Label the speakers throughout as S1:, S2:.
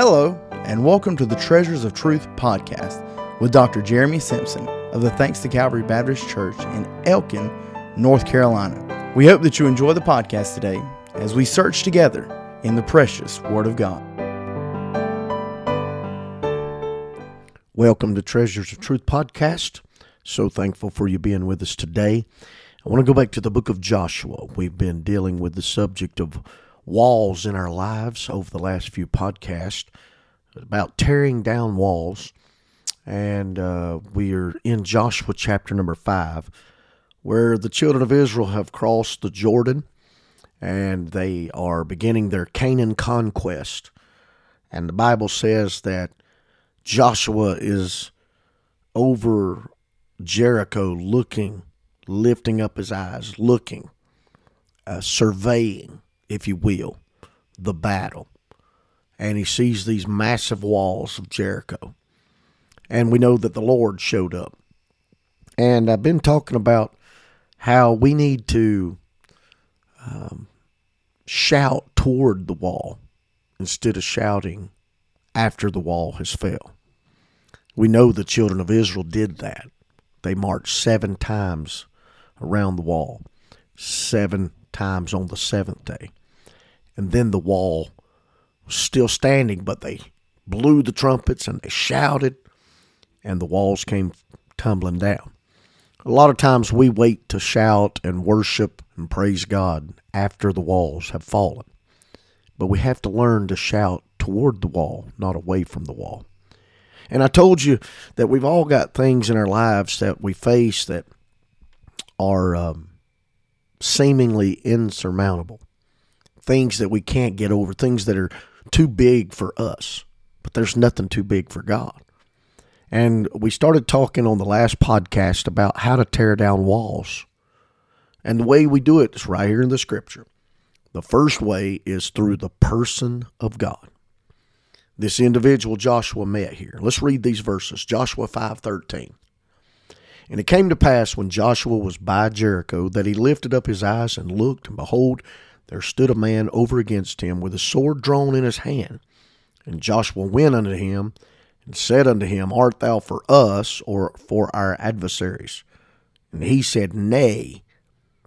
S1: Hello, and welcome to the Treasures of Truth podcast with Dr. Jeremy Simpson of the Thanks to Calvary Baptist Church in Elkin, North Carolina. We hope that you enjoy the podcast today as we search together in the precious Word of God.
S2: Welcome to Treasures of Truth podcast. So thankful for you being with us today. I want to go back to the book of Joshua. We've been dealing with the subject of walls in our lives over the last few podcasts about tearing down walls. And uh, we are in Joshua chapter number five, where the children of Israel have crossed the Jordan and they are beginning their Canaan conquest. And the Bible says that Joshua is over Jericho looking, lifting up his eyes, looking, uh, surveying if you will, the battle. And he sees these massive walls of Jericho. And we know that the Lord showed up. And I've been talking about how we need to um, shout toward the wall instead of shouting after the wall has fell. We know the children of Israel did that. They marched seven times around the wall, seven times on the seventh day and then the wall was still standing, but they blew the trumpets and they shouted, and the walls came tumbling down. A lot of times we wait to shout and worship and praise God after the walls have fallen. But we have to learn to shout toward the wall, not away from the wall. And I told you that we've all got things in our lives that we face that are um, seemingly insurmountable things that we can't get over, things that are too big for us. But there's nothing too big for God. And we started talking on the last podcast about how to tear down walls. And the way we do it is right here in the scripture. The first way is through the person of God. This individual Joshua met here. Let's read these verses. Joshua 5:13. And it came to pass when Joshua was by Jericho that he lifted up his eyes and looked, and behold, there stood a man over against him with a sword drawn in his hand. And Joshua went unto him and said unto him, Art thou for us or for our adversaries? And he said, Nay,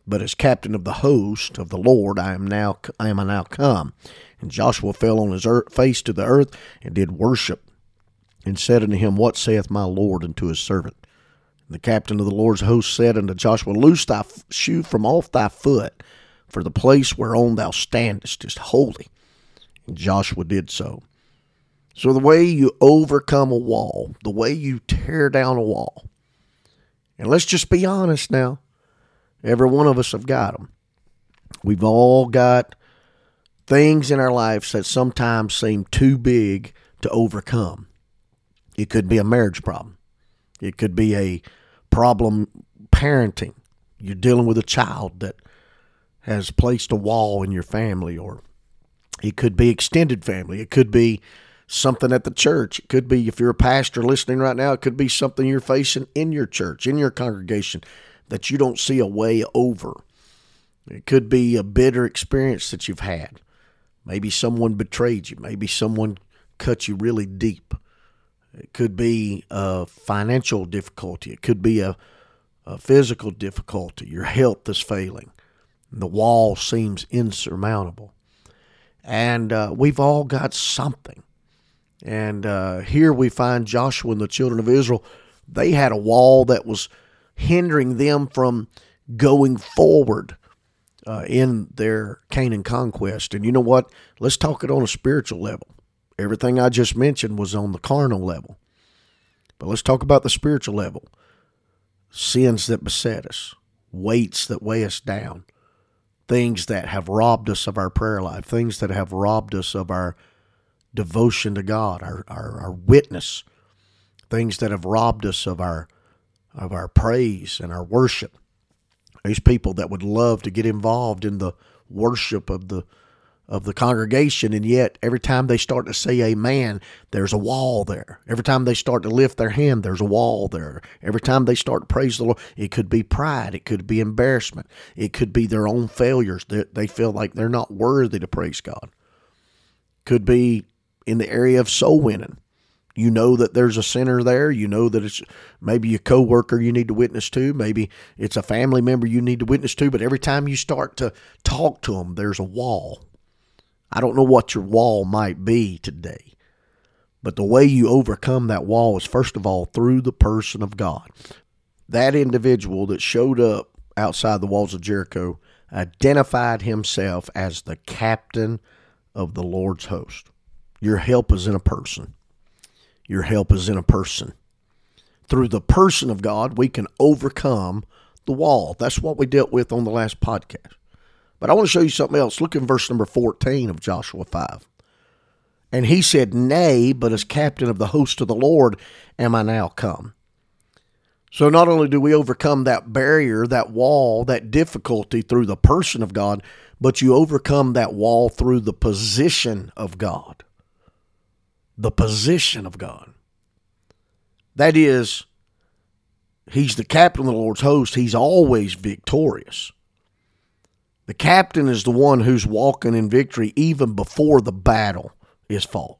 S2: but as captain of the host of the Lord I am now I am now come. And Joshua fell on his earth, face to the earth and did worship, and said unto him, What saith my Lord unto his servant? And the captain of the Lord's host said unto Joshua, Loose thy shoe from off thy foot, for the place whereon thou standest is holy. And Joshua did so. So, the way you overcome a wall, the way you tear down a wall, and let's just be honest now, every one of us have got them. We've all got things in our lives that sometimes seem too big to overcome. It could be a marriage problem, it could be a problem parenting. You're dealing with a child that has placed a wall in your family, or it could be extended family. It could be something at the church. It could be, if you're a pastor listening right now, it could be something you're facing in your church, in your congregation, that you don't see a way over. It could be a bitter experience that you've had. Maybe someone betrayed you. Maybe someone cut you really deep. It could be a financial difficulty. It could be a, a physical difficulty. Your health is failing. The wall seems insurmountable. And uh, we've all got something. And uh, here we find Joshua and the children of Israel. They had a wall that was hindering them from going forward uh, in their Canaan conquest. And you know what? Let's talk it on a spiritual level. Everything I just mentioned was on the carnal level. But let's talk about the spiritual level sins that beset us, weights that weigh us down, things that have robbed us of our prayer life, things that have robbed us of our devotion to God, our, our, our witness, things that have robbed us of our of our praise and our worship. These people that would love to get involved in the worship of the of the congregation, and yet every time they start to say amen, there's a wall there. Every time they start to lift their hand, there's a wall there. Every time they start to praise the Lord, it could be pride, it could be embarrassment, it could be their own failures. They, they feel like they're not worthy to praise God. Could be in the area of soul winning. You know that there's a sinner there. You know that it's maybe a coworker you need to witness to. Maybe it's a family member you need to witness to. But every time you start to talk to them, there's a wall. I don't know what your wall might be today. But the way you overcome that wall is, first of all, through the person of God. That individual that showed up outside the walls of Jericho identified himself as the captain of the Lord's host. Your help is in a person. Your help is in a person. Through the person of God, we can overcome the wall. That's what we dealt with on the last podcast. But I want to show you something else. Look in verse number 14 of Joshua 5. And he said, Nay, but as captain of the host of the Lord am I now come. So not only do we overcome that barrier, that wall, that difficulty through the person of God, but you overcome that wall through the position of God. The position of God. That is, he's the captain of the Lord's host. He's always victorious. The captain is the one who's walking in victory even before the battle is fought.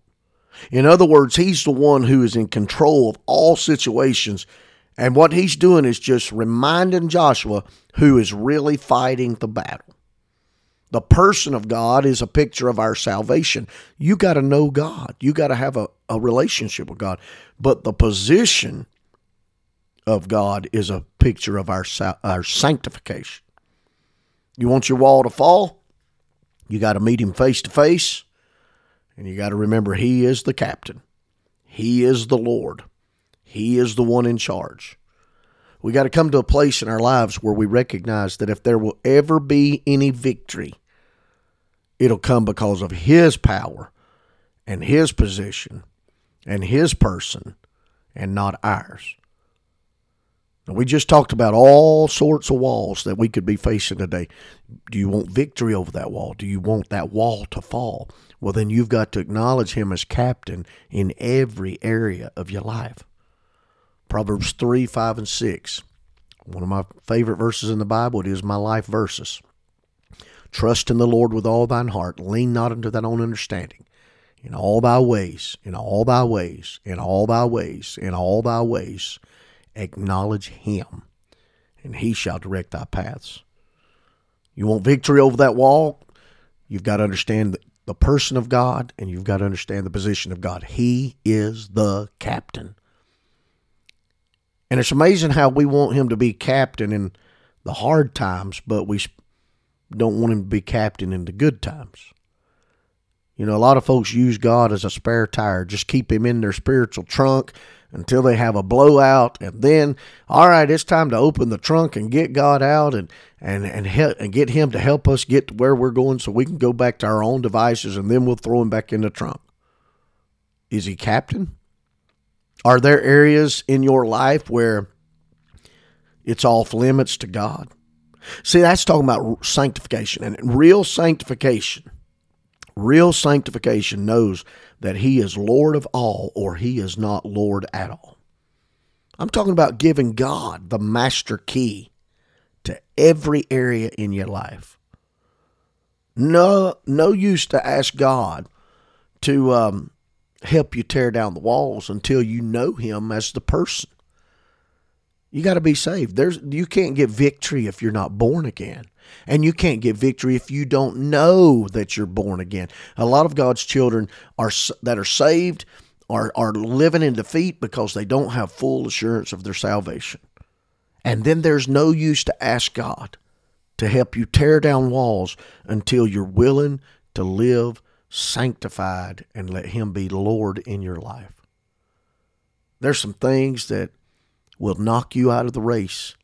S2: In other words, he's the one who is in control of all situations and what he's doing is just reminding Joshua who is really fighting the battle. The person of God is a picture of our salvation. You got to know God, you got to have a, a relationship with God. But the position of God is a picture of our, our sanctification. You want your wall to fall? You got to meet him face to face, and you got to remember he is the captain, he is the Lord. He is the one in charge. We got to come to a place in our lives where we recognize that if there will ever be any victory, it'll come because of His power and His position and His person and not ours. Now, we just talked about all sorts of walls that we could be facing today. Do you want victory over that wall? Do you want that wall to fall? Well, then you've got to acknowledge Him as captain in every area of your life. Proverbs 3, 5, and 6. One of my favorite verses in the Bible. It is my life verses. Trust in the Lord with all thine heart. Lean not unto thine own understanding. In all thy ways, in all thy ways, in all thy ways, in all thy ways, acknowledge him, and he shall direct thy paths. You want victory over that wall? You've got to understand the person of God, and you've got to understand the position of God. He is the captain. And it's amazing how we want him to be captain in the hard times, but we don't want him to be captain in the good times. You know, a lot of folks use God as a spare tire, just keep him in their spiritual trunk until they have a blowout, and then, all right, it's time to open the trunk and get God out and and and and get Him to help us get to where we're going, so we can go back to our own devices, and then we'll throw Him back in the trunk. Is He captain? Are there areas in your life where it's off limits to God? See, that's talking about sanctification. And real sanctification, real sanctification knows that He is Lord of all or He is not Lord at all. I'm talking about giving God the master key to every area in your life. No, no use to ask God to um, help you tear down the walls until you know him as the person. You got to be saved. There's you can't get victory if you're not born again. And you can't get victory if you don't know that you're born again. A lot of God's children are that are saved are are living in defeat because they don't have full assurance of their salvation. And then there's no use to ask God to help you tear down walls until you're willing to live sanctified and let Him be Lord in your life. There's some things that will knock you out of the race.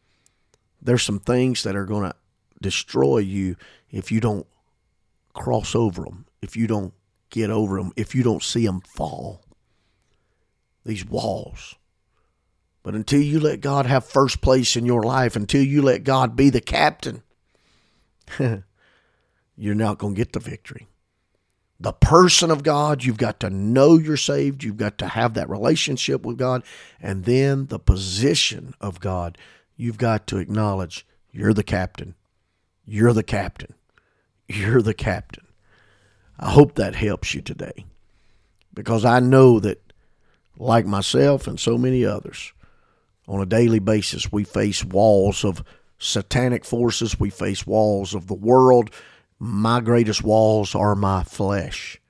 S2: There's some things that are going to destroy you if you don't cross over them, if you don't get over them, if you don't see them fall. These walls. But until you let God have first place in your life, until you let God be the captain, you're not going to get the victory the person of God. You've got to know you're saved. You've got to have that relationship with God. And then the position of God. You've got to acknowledge you're the captain. You're the captain. You're the captain. I hope that helps you today. because I know that, like myself and so many others, on a daily basis, we face walls of satanic forces, we face walls of the world. My greatest walls are my flesh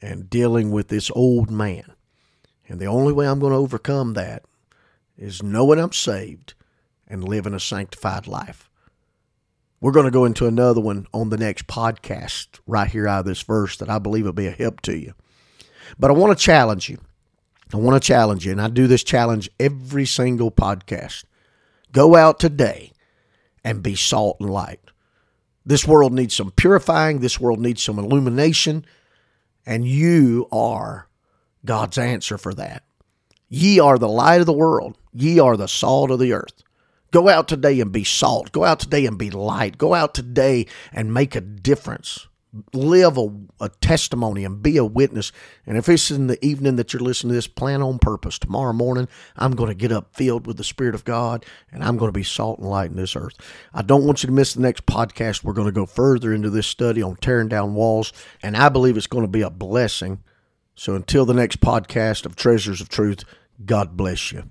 S2: and dealing with this old man. And the only way I'm going to overcome that is knowing I'm saved and living a sanctified life. We're going to go into another one on the next podcast right here out of this verse that I believe will be a help to you. But I want to challenge you. I want to challenge you, and I do this challenge every single podcast. Go out today and be salt and light. This world needs some purifying, this world needs some illumination, and you are God's answer for that. Ye are the light of the world, ye are the salt of the earth. Go out today and be salt. Go out today and be light. Go out today and make a difference. Live a, a, testimony and be a witness. And if it's in the evening that you're listening to this, plan on purpose. Tomorrow morning, I'm going to get up filled with the Spirit of God and I'm going to be salt and light in this earth. I don't want you to miss the next podcast. We're going to go further into this study on tearing down walls, and I believe it's going to be a blessing. So until the next podcast of Treasures of Truth, God bless you.